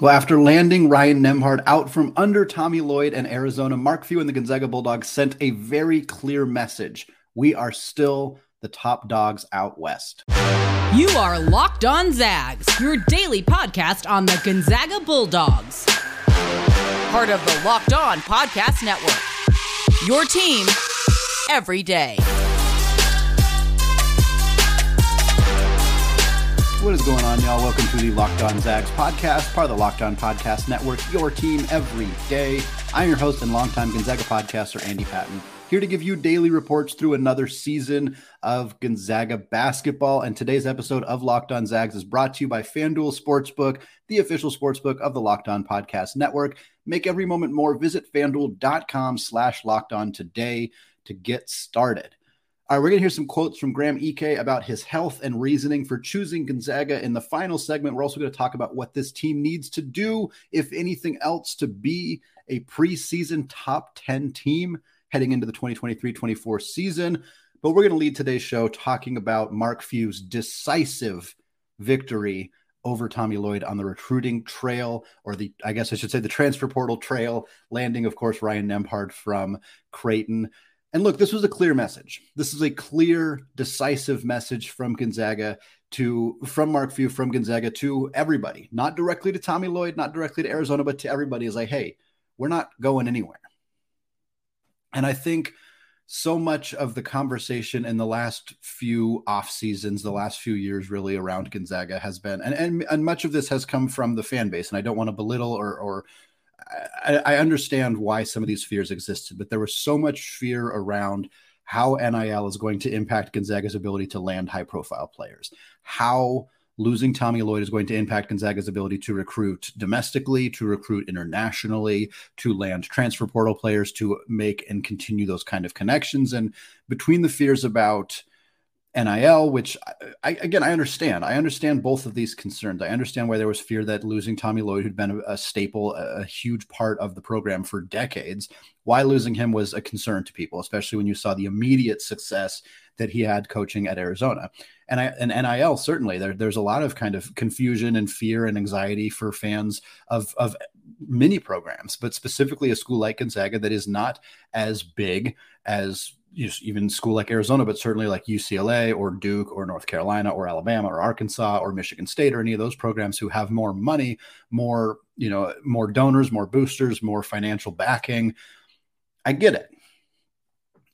Well, after landing Ryan Nembhard out from under Tommy Lloyd and Arizona, Mark Few and the Gonzaga Bulldogs sent a very clear message. We are still the top dogs out west. You are Locked On Zags, your daily podcast on the Gonzaga Bulldogs. Part of the Locked On Podcast Network. Your team every day. What is going on, y'all? Welcome to the Locked On Zags podcast, part of the Locked On Podcast Network, your team every day. I'm your host and longtime Gonzaga podcaster, Andy Patton, here to give you daily reports through another season of Gonzaga basketball. And today's episode of Locked On Zags is brought to you by FanDuel Sportsbook, the official sportsbook of the Locked On Podcast Network. Make every moment more. Visit fanduel.com slash locked on today to get started. All right, we're going to hear some quotes from Graham Ike about his health and reasoning for choosing Gonzaga. In the final segment, we're also going to talk about what this team needs to do, if anything else, to be a preseason top 10 team heading into the 2023 24 season. But we're going to lead today's show talking about Mark Few's decisive victory over Tommy Lloyd on the recruiting trail, or the, I guess I should say, the transfer portal trail, landing, of course, Ryan Nembhard from Creighton. And look, this was a clear message. This is a clear, decisive message from Gonzaga to from Mark Few from Gonzaga to everybody, not directly to Tommy Lloyd, not directly to Arizona, but to everybody is like, hey, we're not going anywhere. And I think so much of the conversation in the last few off seasons, the last few years really around Gonzaga has been, and, and, and much of this has come from the fan base. And I don't want to belittle or, or I, I understand why some of these fears existed, but there was so much fear around how NIL is going to impact Gonzaga's ability to land high profile players, how losing Tommy Lloyd is going to impact Gonzaga's ability to recruit domestically, to recruit internationally, to land transfer portal players, to make and continue those kind of connections. And between the fears about NIL, which I, again, I understand. I understand both of these concerns. I understand why there was fear that losing Tommy Lloyd, who'd been a, a staple, a, a, huge part of the program for decades, why losing him was a concern to people, especially when you saw the immediate success that he had coaching at Arizona. And I and NIL certainly there, there's a lot of kind of confusion and fear and anxiety for fans of of many programs, but specifically a school like Gonzaga that is not as big as even school like Arizona, but certainly like UCLA or Duke or North Carolina or Alabama or Arkansas or Michigan State or any of those programs who have more money, more, you know, more donors, more boosters, more financial backing. I get it.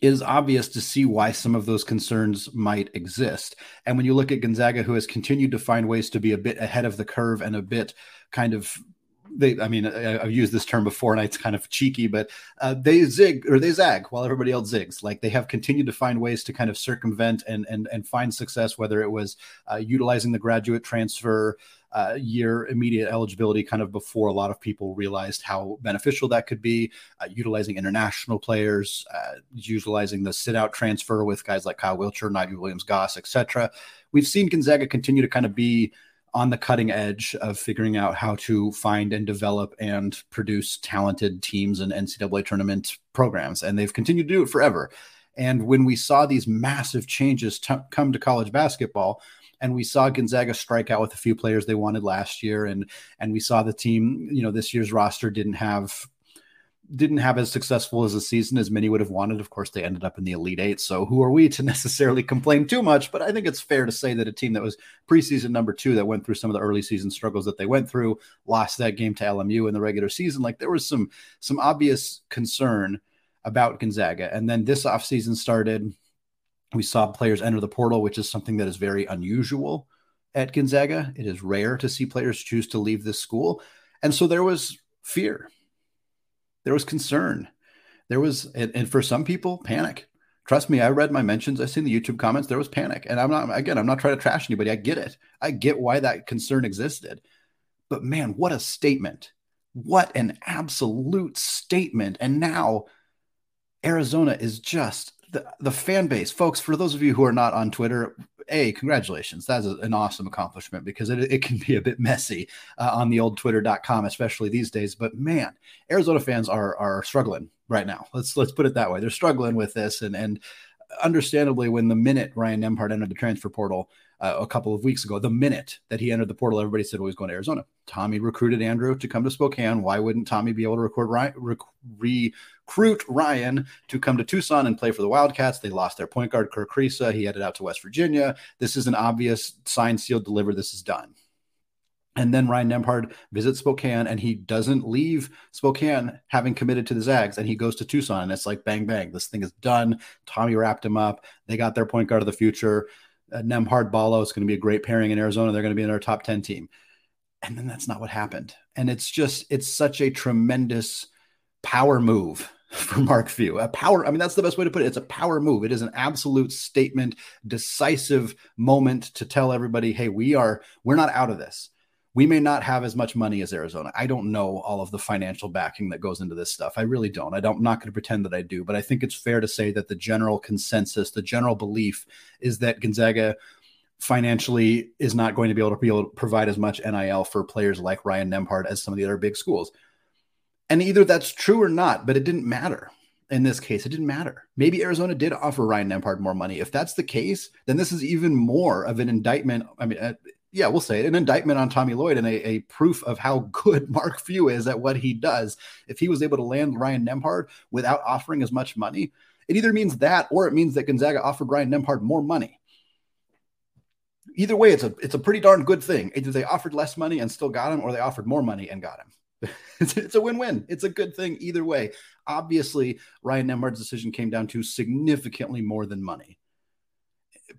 It is obvious to see why some of those concerns might exist. And when you look at Gonzaga, who has continued to find ways to be a bit ahead of the curve and a bit kind of they i mean I, have used this term before and it's kind of cheeky but uh, they zig or they zag while everybody else zigs. Like they have continued to find ways to kind of circumvent and and, and find success whether it was uh, utilizing the graduate transfer uh, year immediate eligibility kind of before a lot of people realized how beneficial that could be uh, utilizing international players uh, utilizing the sit out transfer with guys like kyle wiltjer nigel williams goss etc we've seen gonzaga continue to kind of be on the cutting edge of figuring out how to find and develop and produce talented teams and NCAA tournament programs. And they've continued to do it forever. And when we saw these massive changes t- come to college basketball, and we saw Gonzaga strike out with a few players they wanted last year, and and we saw the team, you know, this year's roster didn't have didn't have as successful as a season as many would have wanted. Of course, they ended up in the Elite Eight. So who are we to necessarily complain too much? But I think it's fair to say that a team that was preseason number two that went through some of the early season struggles that they went through, lost that game to LMU in the regular season. Like there was some some obvious concern about Gonzaga. And then this offseason started. We saw players enter the portal, which is something that is very unusual at Gonzaga. It is rare to see players choose to leave this school. And so there was fear there was concern. There was, and, and for some people, panic. Trust me, I read my mentions. I seen the YouTube comments. There was panic, and I'm not again. I'm not trying to trash anybody. I get it. I get why that concern existed. But man, what a statement! What an absolute statement! And now Arizona is just the, the fan base, folks. For those of you who are not on Twitter, a congratulations. That's an awesome accomplishment because it, it can be a bit messy uh, on the old twitter.com especially these days. But man arizona fans are are struggling right now. Let's let's put it that way. They're struggling with this. And and understandably when the minute ryan nembhard entered the transfer portal uh, a couple of weeks ago. The minute that he entered the portal, everybody said, well, he's going to Arizona. Tommy recruited Andrew to come to Spokane. Why wouldn't Tommy be able to record Ryan, rec- recruit Ryan to come to Tucson and play for the Wildcats? They lost their point guard, Kerr Kriisa. He headed out to West Virginia. This is an obvious sign, sealed, delivered. This is done. And then Ryan Nembhard visits Spokane and he doesn't leave Spokane having committed to the Zags and he goes to Tucson and it's like bang, bang. This thing is done. Tommy wrapped him up. They got their point guard of the future. Uh, Nembhard Ballo is going to be a great pairing in Arizona. They're going to be in our top 10 team. And then that's not what happened. And it's just, it's such a tremendous power move for Mark Few. A power, I mean, that's the best way to put it. It's a power move. It is an absolute statement, decisive moment to tell everybody, hey, we are, we're not out of this we may not have as much money as Arizona. I don't know all of the financial backing that goes into this stuff. I really don't. I don't I'm not going to pretend that I do, but I think it's fair to say that the general consensus, the general belief is that Gonzaga financially is not going to be able to be able to provide as much NIL for players like Ryan Nembhard as some of the other big schools. And either that's true or not, but it didn't matter in this case. It didn't matter. Maybe Arizona did offer Ryan Nembhard more money. If that's the case, then this is even more of an indictment. I mean, uh, yeah, we'll say it, an indictment on Tommy Lloyd and a, a, proof of how good Mark Few is at what he does. If he was able to land Ryan Nembhard without offering as much money, it either means that or it means that Gonzaga offered Ryan Nembhard more money. Either way, it's a it's a pretty darn good thing. Either they offered less money and still got him, or they offered more money and got him. it's, it's a win-win. It's a good thing either way. Obviously, Ryan Nembhard's decision came down to significantly more than money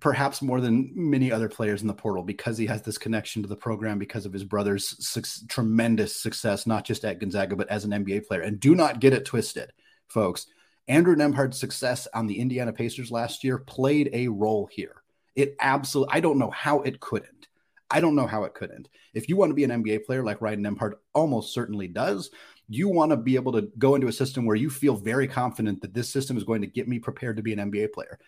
perhaps more than many other players in the portal because he has this connection to the program because of his brother's su- tremendous success, not just at Gonzaga, but as an NBA player. And do not get it twisted, folks. Andrew Nembhard's success on the Indiana Pacers last year played a role here. It absolutely, I don't know how it couldn't. I don't know how it couldn't. If you want to be an NBA player like Ryan Nembhard almost certainly does, you want to be able to go into a system where you feel very confident that this system is going to get me prepared to be an NBA player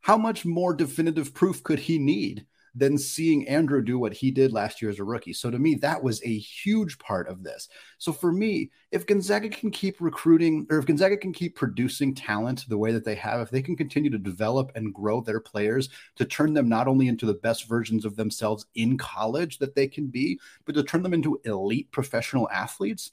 how much more definitive proof could he need than seeing Andrew do what he did last year as a rookie? So to me, that was a huge part of this. So for me, if Gonzaga can keep recruiting or if Gonzaga can keep producing talent the way that they have, if they can continue to develop and grow their players to turn them not only into the best versions of themselves in college that they can be, but to turn them into elite professional athletes,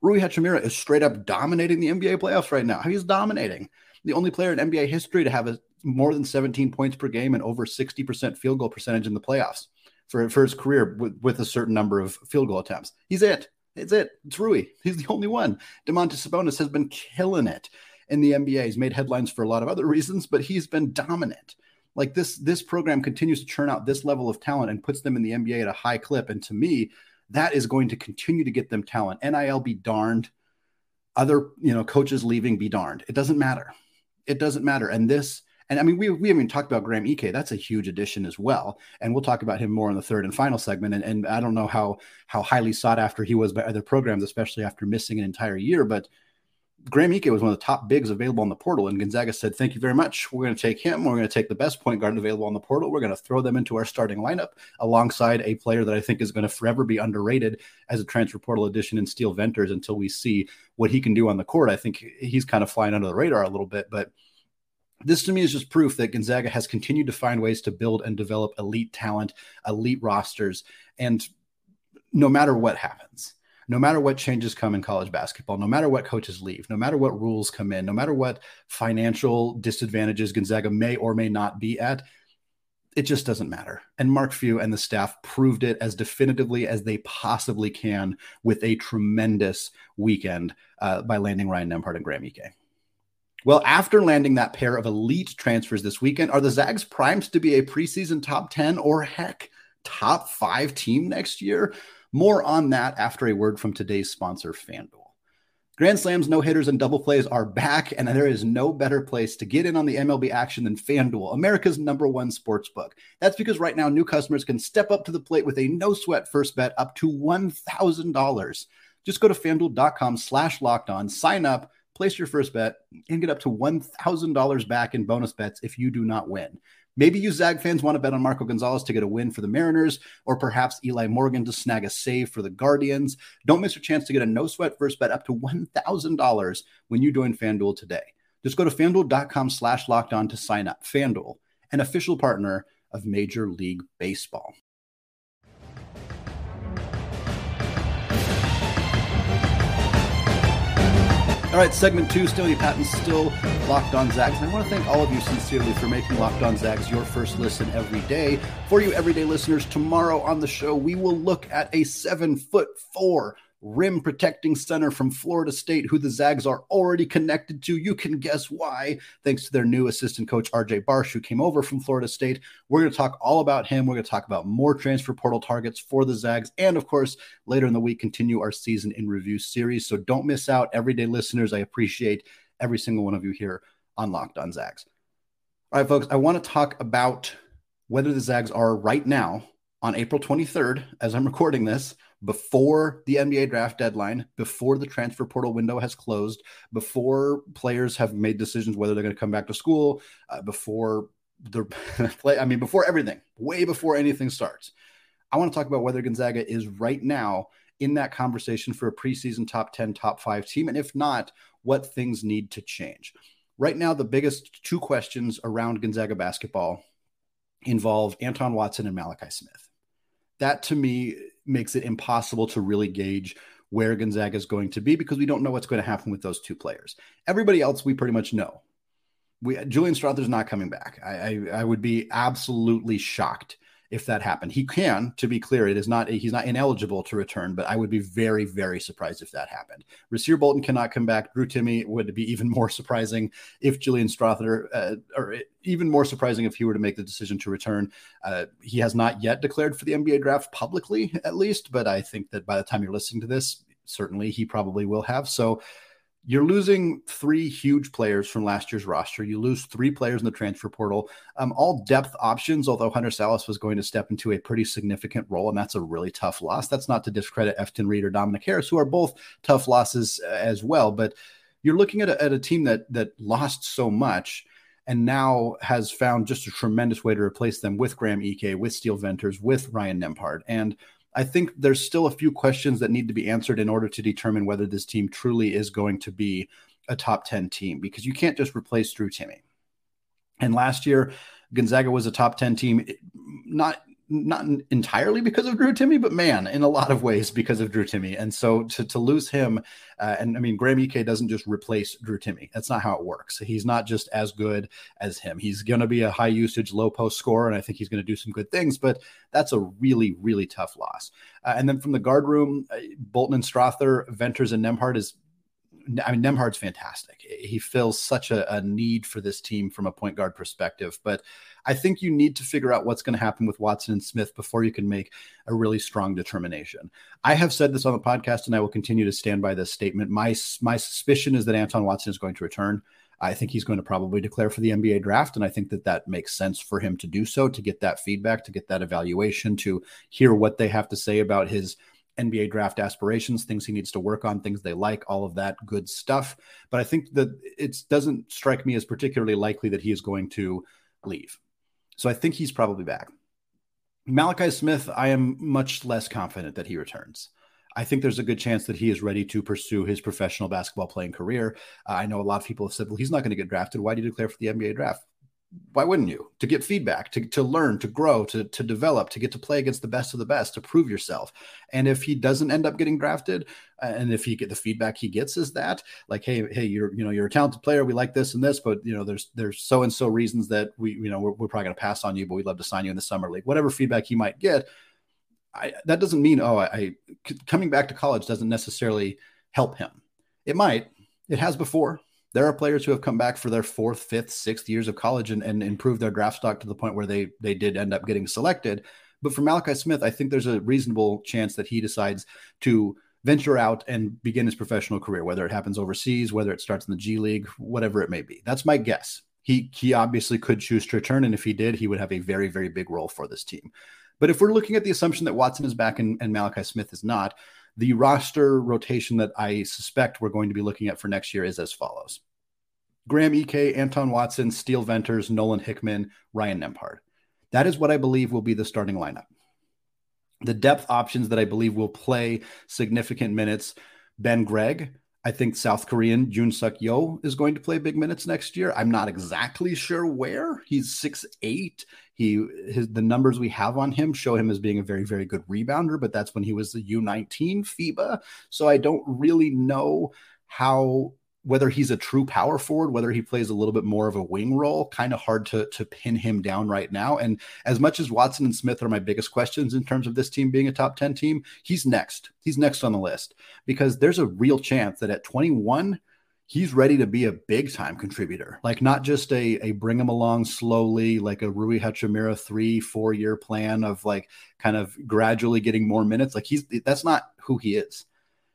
Rui Hachimura is straight up dominating the NBA playoffs right now. He's dominating the only player in NBA history to have a, more than 17 points per game and over 60% field goal percentage in the playoffs for, for his career with, with a certain number of field goal attempts. He's it. It's it. It's Rui. He's the only one. Domantas Sabonis has been killing it in the NBA. He's made headlines for a lot of other reasons, but he's been dominant. Like this, this program continues to churn out this level of talent and puts them in the NBA at a high clip. And to me, that is going to continue to get them talent. NIL be darned. Other, you know, coaches leaving be darned. It doesn't matter it doesn't matter. And this, and I mean, we, we haven't even talked about Graham Ike. That's a huge addition as well. And we'll talk about him more in the third and final segment. And, and I don't know how how highly sought after he was by other programs, especially after missing an entire year. But Graham Ike was one of the top bigs available on the portal. And Gonzaga said, Thank you very much. We're going to take him. We're going to take the best point guard available on the portal. We're going to throw them into our starting lineup alongside a player that I think is going to forever be underrated as a transfer portal addition in Steele Venters until we see what he can do on the court. I think he's kind of flying under the radar a little bit. But this to me is just proof that Gonzaga has continued to find ways to build and develop elite talent, elite rosters. And no matter what happens, no matter what changes come in college basketball, no matter what coaches leave, no matter what rules come in, no matter what financial disadvantages Gonzaga may or may not be at, it just doesn't matter. And Mark Few and the staff proved it as definitively as they possibly can with a tremendous weekend uh, by landing Ryan Nembhard and Graham Ike. Well, after landing that pair of elite transfers this weekend, are the Zags primed to be a preseason top 10 or heck, top five team next year? More on that after a word from today's sponsor, FanDuel. Grand Slams, no hitters, and double plays are back, and there is no better place to get in on the MLB action than FanDuel, America's number one sports book. That's because right now, new customers can step up to the plate with a no sweat first bet up to $1,000. Just go to fanduel.com slash locked on, sign up place your first bet, and get up to $1,000 back in bonus bets if you do not win. Maybe you Zag fans want to bet on Marco Gonzalez to get a win for the Mariners, or perhaps Eli Morgan to snag a save for the Guardians. Don't miss your chance to get a no sweat first bet up to $1,000 when you join FanDuel today. Just go to fanduel.com slash locked on to sign up. FanDuel, an official partner of Major League Baseball. All right, segment two, Stony Patton still Locked On Zags. And I want to thank all of you sincerely for making Locked On Zags your first listen every day. For you everyday listeners, tomorrow on the show, we will look at a seven foot four rim protecting center from Florida State, who the Zags are already connected to. You can guess why, thanks to their new assistant coach, RJ Barsh, who came over from Florida State. We're going to talk all about him. We're going to talk about more transfer portal targets for the Zags. And of course, later in the week, continue our season in review series. So don't miss out, everyday listeners. I appreciate every single one of you here on Locked On Zags. All right, folks, I want to talk about whether the Zags are right now on April 23rd, as I'm recording this, before the NBA draft deadline, before the transfer portal window has closed, before players have made decisions whether they're going to come back to school, uh, before the play, I mean, before everything, way before anything starts. I want to talk about whether Gonzaga is right now in that conversation for a preseason top 10, top five team. And if not, what things need to change. Right now, the biggest two questions around Gonzaga basketball involve Anton Watson and Malachi Smith. That to me makes it impossible to really gauge where Gonzaga is going to be because we don't know what's going to happen with those two players. Everybody else we pretty much know. We Julian Strawther's not coming back. I, I, I would be absolutely shocked if that happened. He can, to be clear, it is not he's not ineligible to return, but I would be very, very surprised if that happened. Rasir Bolton cannot come back. Drew Timme would be even more surprising if Julian Strawther, uh, or even more surprising if he were to make the decision to return. Uh, he has not yet declared for the NBA draft publicly, at least, but I think that by the time you're listening to this, certainly he probably will have. So you're losing three huge players from last year's roster. You lose three players in the transfer portal, um, all depth options, although Hunter Sallis was going to step into a pretty significant role, and that's a really tough loss. That's not to discredit Efton Reid or Dominic Harris, who are both tough losses uh, as well. But you're looking at a, at a team that that lost so much and now has found just a tremendous way to replace them with Graham Ike, with Steele Venters, with Ryan Nembhard. And I think there's still a few questions that need to be answered in order to determine whether this team truly is going to be a top 10 team because you can't just replace Drew Timme. And last year, Gonzaga was a top 10 team, not not entirely because of Drew Timme, but man, in a lot of ways because of Drew Timme. And so to, to lose him, uh, and I mean, Graham Ike doesn't just replace Drew Timme. That's not how it works. He's not just as good as him. He's going to be a high usage, low post scorer, and I think he's going to do some good things, but that's a really, really tough loss. Uh, and then from the guard room, uh, Bolton and Strawther, Venters and Nembhard is I mean, Nembhard's fantastic. He fills such a, a, need for this team from a point guard perspective. But I think you need to figure out what's going to happen with Watson and Smith before you can make a really strong determination. I have said this on the podcast, and I will continue to stand by this statement. My my suspicion is that Anton Watson is going to return. I think he's going to probably declare for the NBA draft, and I think that that makes sense for him to do so to get that feedback, to get that evaluation, to hear what they have to say about his NBA draft aspirations, things he needs to work on, things they like, all of that good stuff. But I think that it doesn't strike me as particularly likely that he is going to leave. So I think he's probably back. Malachi Smith, I am much less confident that he returns. I think there's a good chance that he is ready to pursue his professional basketball playing career. Uh, I know a lot of people have said, well, he's not going to get drafted. Why do you declare for the NBA draft? Why wouldn't you? To get feedback to, to learn to grow to, to develop to get to play against the best of the best to prove yourself. And if he doesn't end up getting drafted uh, and if he get the feedback he gets is that like hey hey you're you know you're a talented player we like this and this but you know there's there's so and so reasons that we you know we're, we're probably going to pass on you but we'd love to sign you in the summer league. Whatever feedback he might get I, that doesn't mean oh I, I coming back to college doesn't necessarily help him. It might. It has before there are players who have come back for their fourth, fifth, sixth years of college and, and improved their draft stock to the point where they they did end up getting selected. But for Malachi Smith, I think there's a reasonable chance that he decides to venture out and begin his professional career, whether it happens overseas, whether it starts in the G League, whatever it may be. That's my guess. He he obviously could choose to return, and if he did, he would have a very very big role for this team. But if we're looking at the assumption that Watson is back and, and Malachi Smith is not, the roster rotation that I suspect we're going to be looking at for next year is as follows Graham Ike, Anton Watson, Steele Venters, Nolan Hickman, Ryan Nembhard. That is what I believe will be the starting lineup. The depth options that I believe will play significant minutes Ben Gregg, I think South Korean Jun Seok Yeo is going to play big minutes next year. I'm not exactly sure where. He's six eight. He his the numbers we have on him show him as being a very very good rebounder, but that's when he was the U19 FIBA. So I don't really know how whether he's a true power forward, whether he plays a little bit more of a wing role, kind of hard to to pin him down right now. And as much as Watson and Smith are my biggest questions in terms of this team being a top 10 team, he's next. He's next on the list because there's a real chance that at 21, he's ready to be a big time contributor, like not just a, a bring him along slowly, like a Rui Hachimura three, four year plan of like kind of gradually getting more minutes. Like he's that's not who he is.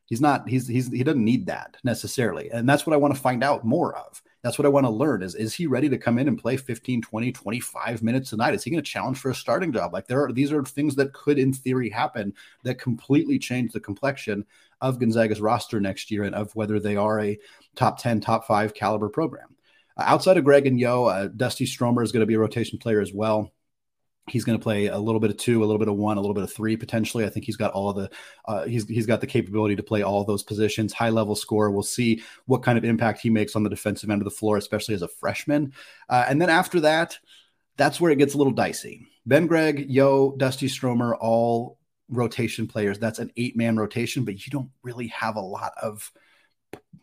He's not, he's, he's, he doesn't need that necessarily. And that's what I want to find out more of. That's what I want to learn is, is he ready to come in and play 15, 20, 25 minutes a night? Is he going to challenge for a starting job? Like there are, these are things that could in theory happen that completely change the complexion of Gonzaga's roster next year and of whether they are a top 10, top five caliber program. Uh, outside of Gregg and Yeo, uh, Dusty Stromer is going to be a rotation player as well he's going to play a little bit of two, a little bit of one, a little bit of three potentially. I think he's got all the uh, he's he's got the capability to play all those positions. High level score. We'll see what kind of impact he makes on the defensive end of the floor, especially as a freshman. Uh, and then after that, that's where it gets a little dicey. Ben Gregg, Yeo, Dusty Stromer, all rotation players. That's an eight man rotation, but you don't really have a lot of.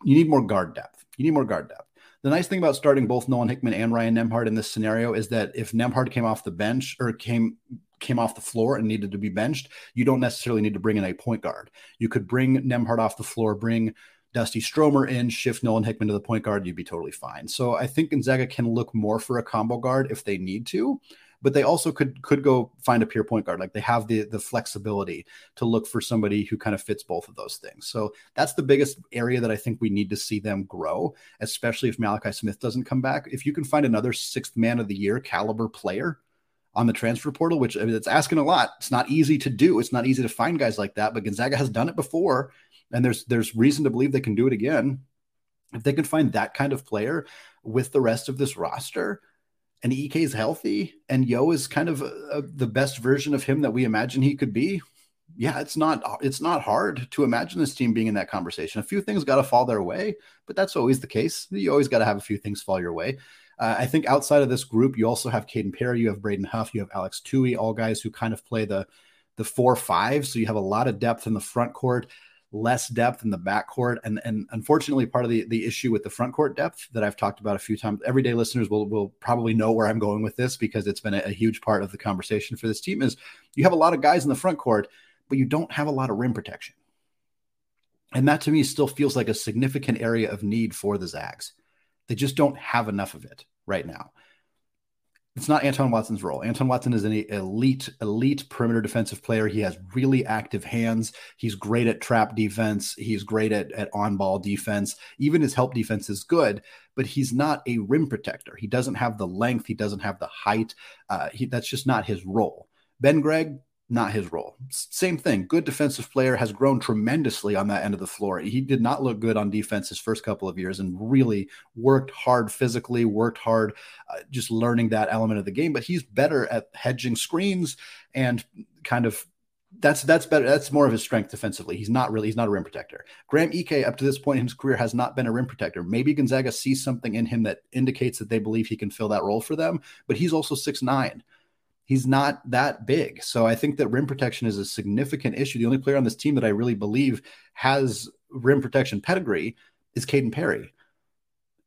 You need more guard depth. You need more guard depth. The nice thing about starting both Nolan Hickman and Ryan Nembhard in this scenario is that if Nembhard came off the bench or came came off the floor and needed to be benched, you don't necessarily need to bring in a point guard. You could bring Nembhard off the floor, bring Dusty Stromer in, shift Nolan Hickman to the point guard, you'd be totally fine. So I think Gonzaga can look more for a combo guard if they need to but they also could could go find a pure point guard. Like they have the the flexibility to look for somebody who kind of fits both of those things. So that's the biggest area that I think we need to see them grow, especially if Malachi Smith doesn't come back. If you can find another sixth man of the year caliber player on the transfer portal, which I mean, it's asking a lot. It's not easy to do. It's not easy to find guys like that, but Gonzaga has done it before, and there's there's reason to believe they can do it again. If they can find that kind of player with the rest of this roster, and Ike is healthy and Yeo is kind of a, a, the best version of him that we imagine he could be, yeah, it's not it's not hard to imagine this team being in that conversation. A few things got to fall their way, but that's always the case. You always got to have a few things fall your way. Uh, I think outside of this group, you also have Kaden Perry, you have Braden Huff, you have Alex Tui, all guys who kind of play the the four five. So you have a lot of depth in the front court less depth in the backcourt. And, and unfortunately, part of the, the issue with the front court depth that I've talked about a few times, everyday listeners will, will probably know where I'm going with this because it's been a, a huge part of the conversation for this team is you have a lot of guys in the front court, but you don't have a lot of rim protection. And that to me still feels like a significant area of need for the Zags. They just don't have enough of it right now it's not Anton Watson's role. Anton Watson is an elite, elite perimeter defensive player. He has really active hands. He's great at trap defense. He's great at, at on ball defense. Even his help defense is good, but he's not a rim protector. He doesn't have the length. He doesn't have the height. Uh, he, that's just not his role. Ben Gregg, not his role. Same thing. Good defensive player has grown tremendously on that end of the floor. He did not look good on defense his first couple of years and really worked hard physically, worked hard uh, just learning that element of the game. But he's better at hedging screens and kind of that's that's better. That's more of his strength defensively. He's not really he's not a rim protector. Graham Ike up to this point in his career has not been a rim protector. Maybe Gonzaga sees something in him that indicates that they believe he can fill that role for them. But he's also six nine he's not that big. So I think that rim protection is a significant issue. The only player on this team that I really believe has rim protection pedigree is Kaden Perry.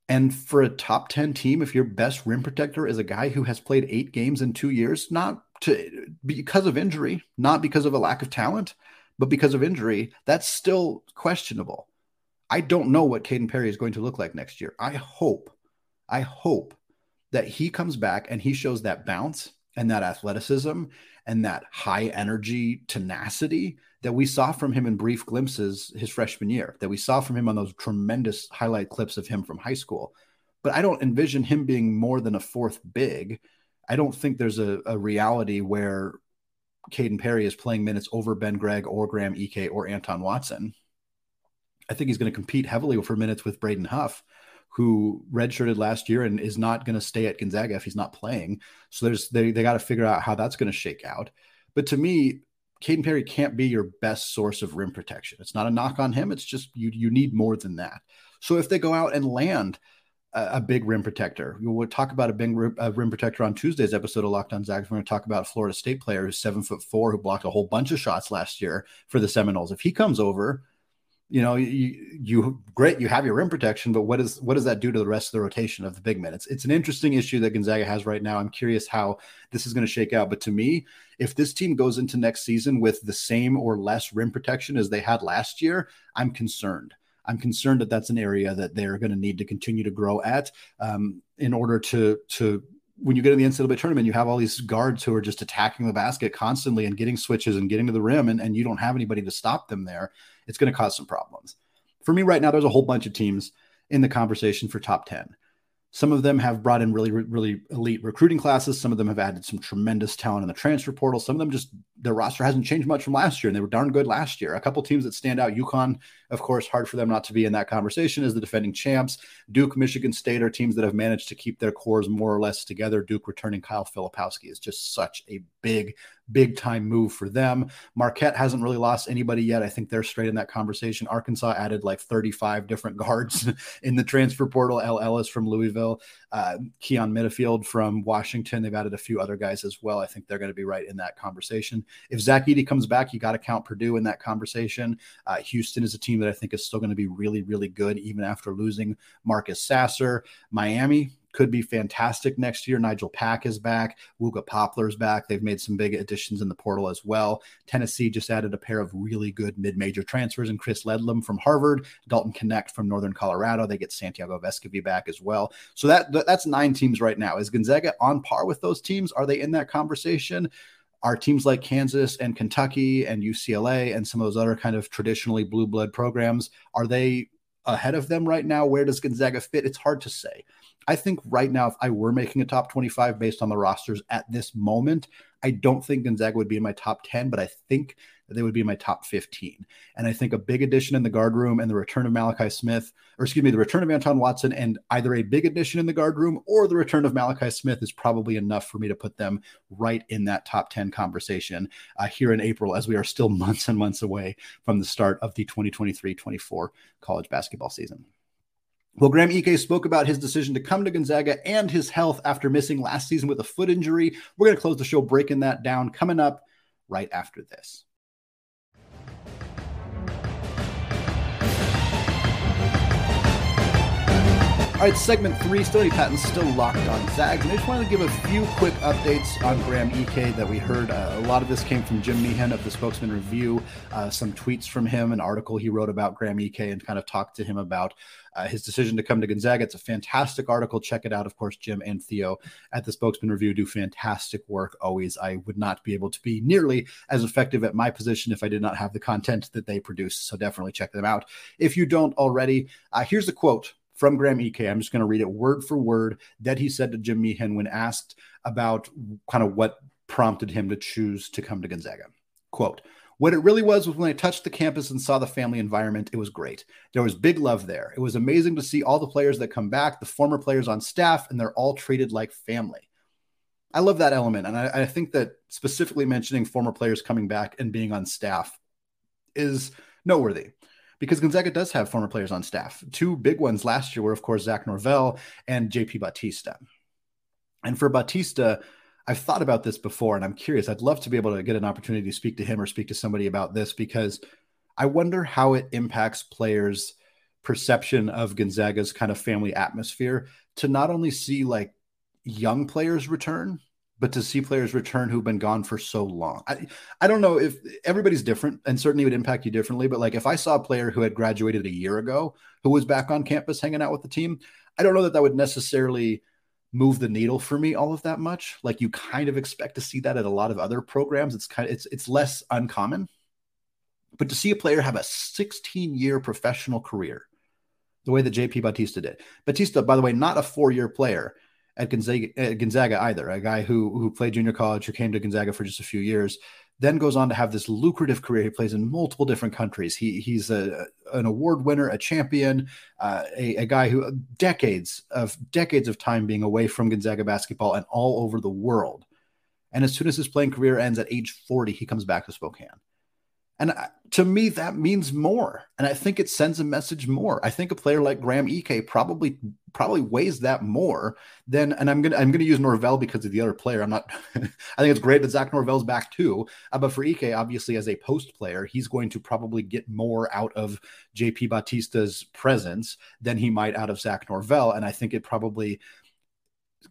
And for a top 10 team, if your best rim protector is a guy who has played eight games in two years, not to because of injury, not because of a lack of talent, but because of injury, that's still questionable. I don't know what Kaden Perry is going to look like next year. I hope, I hope that he comes back and he shows that bounce and that athleticism and that high energy tenacity that we saw from him in brief glimpses his freshman year, that we saw from him on those tremendous highlight clips of him from high school. But I don't envision him being more than a fourth big. I don't think there's a, a reality where Kaden Perry is playing minutes over Ben Gregg or Graham Ike or Anton Watson. I think he's going to compete heavily for minutes with Braden Huff who redshirted last year and is not going to stay at Gonzaga if he's not playing. So there's they they got to figure out how that's going to shake out. But to me, Kaden Perry can't be your best source of rim protection. It's not a knock on him. It's just you you need more than that. So if they go out and land a, a big rim protector, we'll talk about a big rim, a rim protector on Tuesday's episode of Locked On Zags. We're going to talk about Florida State player who's seven foot four who blocked a whole bunch of shots last year for the Seminoles. If he comes over, you know, you, you great, you have your rim protection, but what is what does that do to the rest of the rotation of the big men? It's it's an interesting issue that Gonzaga has right now. I'm curious how this is going to shake out. But to me, if this team goes into next season with the same or less rim protection as they had last year, I'm concerned. I'm concerned that that's an area that they're going to need to continue to grow at um, in order to to when you get in the NCAA tournament, you have all these guards who are just attacking the basket constantly and getting switches and getting to the rim, and, and you don't have anybody to stop them there. It's going to cause some problems. For me, right now, there's a whole bunch of teams in the conversation for top 10. Some of them have brought in really, really elite recruiting classes. Some of them have added some tremendous talent in the transfer portal. Some of them just their roster hasn't changed much from last year, and they were darn good last year. A couple teams that stand out: UConn, of course, hard for them not to be in that conversation as the defending champs. Duke, Michigan State are teams that have managed to keep their cores more or less together. Duke returning Kyle Filipowski is just such a big, big time move for them. Marquette hasn't really lost anybody yet. I think they're straight in that conversation. Arkansas added like 35 different guards in the transfer portal. El Ellis from Louisville, uh, Keyon Menifield from Washington. They've added a few other guys as well. I think they're going to be right in that conversation. If Zach Edey comes back, you got to count Purdue in that conversation. Uh, Houston is a team that I think is still going to be really, really good even after losing Marcus Sasser. Miami, could be fantastic next year. Nijel Pack is back. Wooga Poplar's back. They've made some big additions in the portal as well. Tennessee just added a pair of really good mid-major transfers and Chris Ledlum from Harvard, Dalton Knecht from Northern Colorado. They get Santiago Vescovi back as well. So that that's nine teams right now. Is Gonzaga on par with those teams? Are they in that conversation? Are teams like Kansas and Kentucky and UCLA and some of those other kind of traditionally blue blood programs are they ahead of them right now? Where does Gonzaga fit? It's hard to say. I think right now, if I were making a top 25 based on the rosters at this moment, I don't think Gonzaga would be in my top 10, but I think they would be in my top 15. And I think a big addition in the guard room and the return of Malachi Smith, or excuse me, the return of Anton Watson and either a big addition in the guard room or the return of Malachi Smith is probably enough for me to put them right in that top 10 conversation uh, here in April, as we are still months and months away from the start of the 2023 24 college basketball season. Well, Graham Ike spoke about his decision to come to Gonzaga and his health after missing last season with a foot injury. We're going to close the show breaking that down coming up right after this. All right, segment three, Stony Patton still locked on Zags. And I just wanted to give a few quick updates on Graham Ike that we heard. Uh, a lot of this came from Jim Meehan of the Spokesman Review, uh, some tweets from him, an article he wrote about Graham Ike and kind of talked to him about uh, his decision to come to Gonzaga. It's a fantastic article. Check it out. Of course, Jim and Theo at the Spokesman Review do fantastic work always. I would not be able to be nearly as effective at my position if I did not have the content that they produce. So definitely check them out. If you don't already, uh, here's a quote from Graham Ike. I'm just going to read it word for word that he said to Jim Meehan when asked about kind of what prompted him to choose to come to Gonzaga. Quote, what it really was was when I touched the campus and saw the family environment, it was great. There was big love there. It was amazing to see all the players that come back, the former players on staff, and they're all treated like family. I love that element. And I, I think that specifically mentioning former players coming back and being on staff is noteworthy because Gonzaga does have former players on staff. Two big ones last year were, of course, Zach Norvell and JP Batista. And for Batista, I've thought about this before and I'm curious. I'd love to be able to get an opportunity to speak to him or speak to somebody about this because I wonder how it impacts players' perception of Gonzaga's kind of family atmosphere to not only see like young players return, but to see players return who've been gone for so long. I, I don't know if everybody's different and certainly would impact you differently, but like if I saw a player who had graduated a year ago who was back on campus hanging out with the team, I don't know that that would necessarily move the needle for me all of that much. Like you kind of expect to see that at a lot of other programs. It's kind of it's it's less uncommon. But to see a player have a 16 year professional career, the way that JP Batista did. Batista, by the way, not a four year player at Gonzaga, at Gonzaga either, a guy who who played junior college, who came to Gonzaga for just a few years, then goes on to have this lucrative career. He plays in multiple different countries. He he's a an award winner, a champion, uh, a, a guy who decades of decades of time being away from Gonzaga basketball and all over the world. And as soon as his playing career ends at age 40, he comes back to Spokane. And to me, that means more. And I think it sends a message more. I think a player like Graham Ike probably probably weighs that more than. And I'm gonna I'm gonna use Norvell because of the other player. I'm not. I think it's great that Zach Norvell's back too. Uh, but for Ike, obviously as a post player, he's going to probably get more out of JP Batista's presence than he might out of Zach Norvell. And I think it probably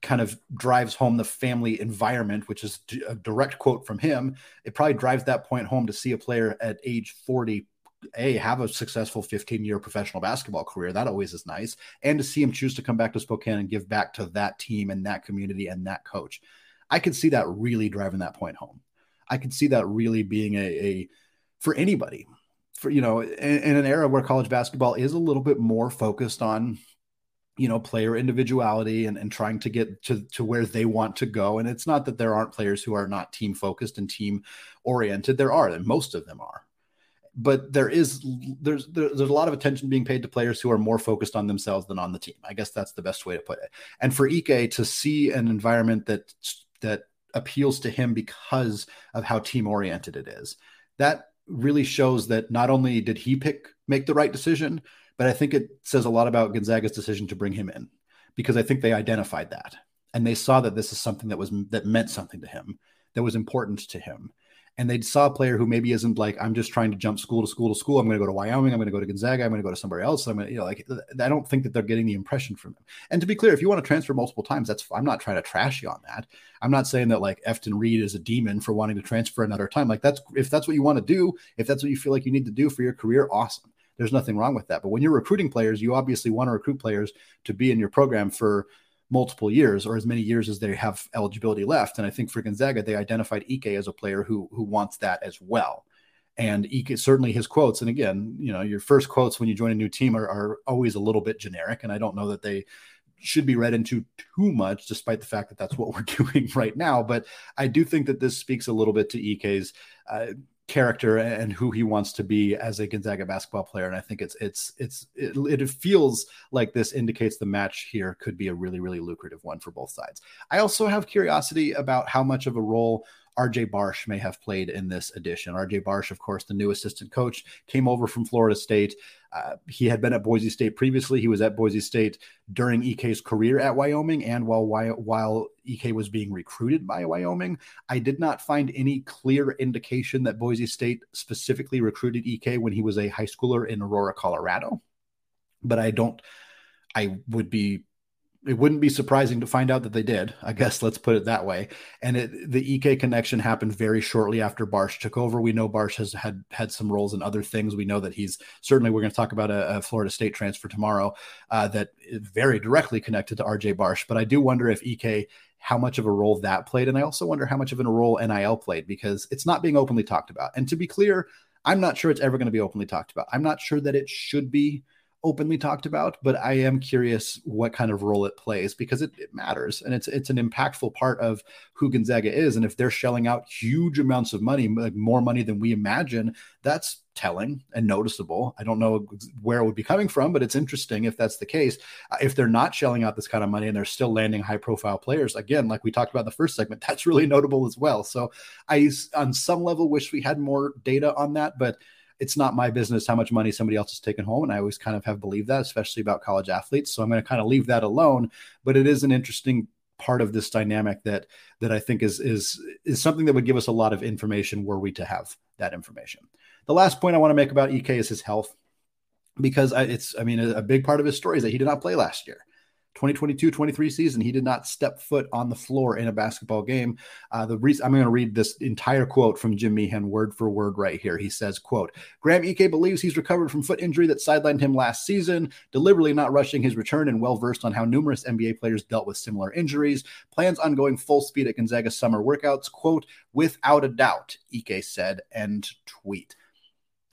kind of drives home the family environment, which is a direct quote from him. It probably drives that point home to see a player at age 40 a have a successful 15 year professional basketball career. That always is nice. And to see him choose to come back to spokane and give back to that team and that community and that coach. I could see that really driving that point home. I could see that really being a, a for anybody. For you know in, in an era where college basketball is a little bit more focused on you know player individuality and, and trying to get to, to where they want to go. And it's not that there aren't players who are not team focused and team oriented. There are and most of them are. But there is there's there's a lot of attention being paid to players who are more focused on themselves than on the team. I guess that's the best way to put it. And for ike to see an environment that that appeals to him because of how team oriented it is that really shows that not only did he pick make the right decision but I think it says a lot about Gonzaga's decision to bring him in because I think they identified that and they saw that this is something that was that meant something to him, that was important to him. And they saw a player who maybe isn't like, I'm just trying to jump school to school to school. I'm going to go to Wyoming. I'm going to go to Gonzaga. I'm going to go to somewhere else. I'm going to, you know, like, I don't think that they're getting the impression from him. And to be clear, if you want to transfer multiple times, that's, I'm not trying to trash you on that. I'm not saying that like Efton Reid is a demon for wanting to transfer another time. Like, that's, if that's what you want to do, if that's what you feel like you need to do for your career, awesome there's nothing wrong with that. But when you're recruiting players, you obviously want to recruit players to be in your program for multiple years or as many years as they have eligibility left. And I think for Gonzaga, they identified Ike as a player who who wants that as well. And Ike certainly his quotes, and again, you know, your first quotes when you join a new team are, are always a little bit generic, and I don't know that they should be read into too much, despite the fact that that's what we're doing right now. But I do think that this speaks a little bit to Ike's uh, character and who he wants to be as a Gonzaga basketball player. And I think it's it's it's it, it, feels like this indicates the match here could be a really really lucrative one for both sides. I also have curiosity about how much of a role RJ Barsh may have played in this edition. RJ Barsh, of course, the new assistant coach, came over from Florida State. Uh, he had been at Boise State previously. He was at Boise State during Ike's career at Wyoming and while while Ike was being recruited by Wyoming. I did not find any clear indication that Boise State specifically recruited Ike when he was a high schooler in Aurora, Colorado. But I don't. I would be it wouldn't be surprising to find out that they did. I guess let's put it that way. And it, the Ike connection happened very shortly after Barsh took over. We know Barsh has had had some roles in other things. We know that he's certainly we're going to talk about a, a Florida State transfer tomorrow uh, that is very directly connected to RJ Barsh. But I do wonder if Ike how much of a role that played, and I also wonder how much of a role NIL played because it's not being openly talked about. And to be clear, I'm not sure it's ever going to be openly talked about. I'm not sure that it should be openly talked about, but I am curious what kind of role it plays because it, it, matters and it's it's an impactful part of who Gonzaga is. And if they're shelling out huge amounts of money, like more money than we imagine, that's telling and noticeable. I don't know where it would be coming from, but it's interesting if that's the case. Uh, if they're not shelling out this kind of money and they're still landing high profile players, again, like we talked about in the first segment, that's really notable as well. So I, on some level, wish we had more data on that, but it's not my business how much money somebody else is taking home. And I always kind of have believed that, especially about college athletes. So I'm going to kind of leave that alone. But it is an interesting part of this dynamic that that I think is is is something that would give us a lot of information were we to have that information. The last point I want to make about Ike is his health, because I, it's I mean a, a big part of his story is that he did not play last year. 2022-23 season, he did not step foot on the floor in a basketball game. Uh, the reason I'm going to read this entire quote from Jim Meehan, word for word, right here. He says, "quote Graham Ike believes he's recovered from foot injury that sidelined him last season, deliberately not rushing his return, and well versed on how numerous NBA players dealt with similar injuries. Plans on going full speed at Gonzaga summer workouts. Quote without a doubt," Ike said. End tweet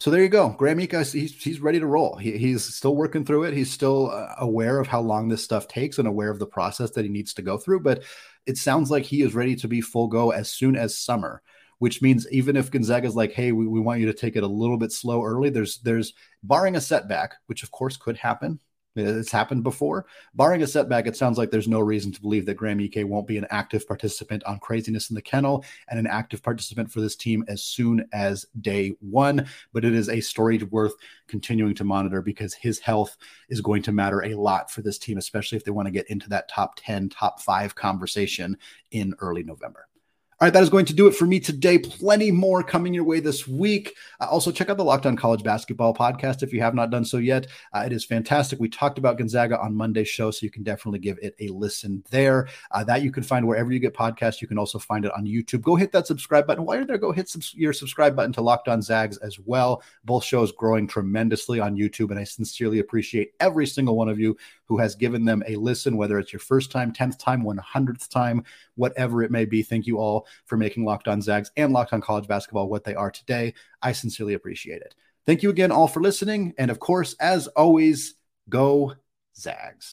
so there you go. Graham he's, he's ready to roll. He, he's still working through it. He's still uh, aware of how long this stuff takes and aware of the process that he needs to go through. But it sounds like he is ready to be full go as soon as summer, which means even if Gonzaga's like, hey, we, we want you to take it a little bit slow early, there's there's barring a setback, which of course could happen. It's happened before. Barring a setback, it sounds like there's no reason to believe that Graham Ike won't be an active participant on Kraziness in the Kennel and an active participant for this team as soon as day one. But it is a story worth continuing to monitor because his health is going to matter a lot for this team, especially if they want to get into that top 10, top five conversation in early November. All right, that is going to do it for me today. Plenty more coming your way this week. Uh, also, check out the Locked On College Basketball podcast if you have not done so yet. Uh, it is fantastic. We talked about Gonzaga on Monday's show, so you can definitely give it a listen there. Uh, that you can find wherever you get podcasts. You can also find it on YouTube. Go hit that subscribe button. While you're there, go hit subs- your subscribe button to Locked On Zags as well. Both shows growing tremendously on YouTube, and I sincerely appreciate every single one of you who has given them a listen, whether it's your first time, 10th time, 100th time, whatever it may be. Thank you all for making Locked On Zags and Locked On College Basketball what they are today. I sincerely appreciate it. Thank you again all for listening. And of course, as always, go Zags.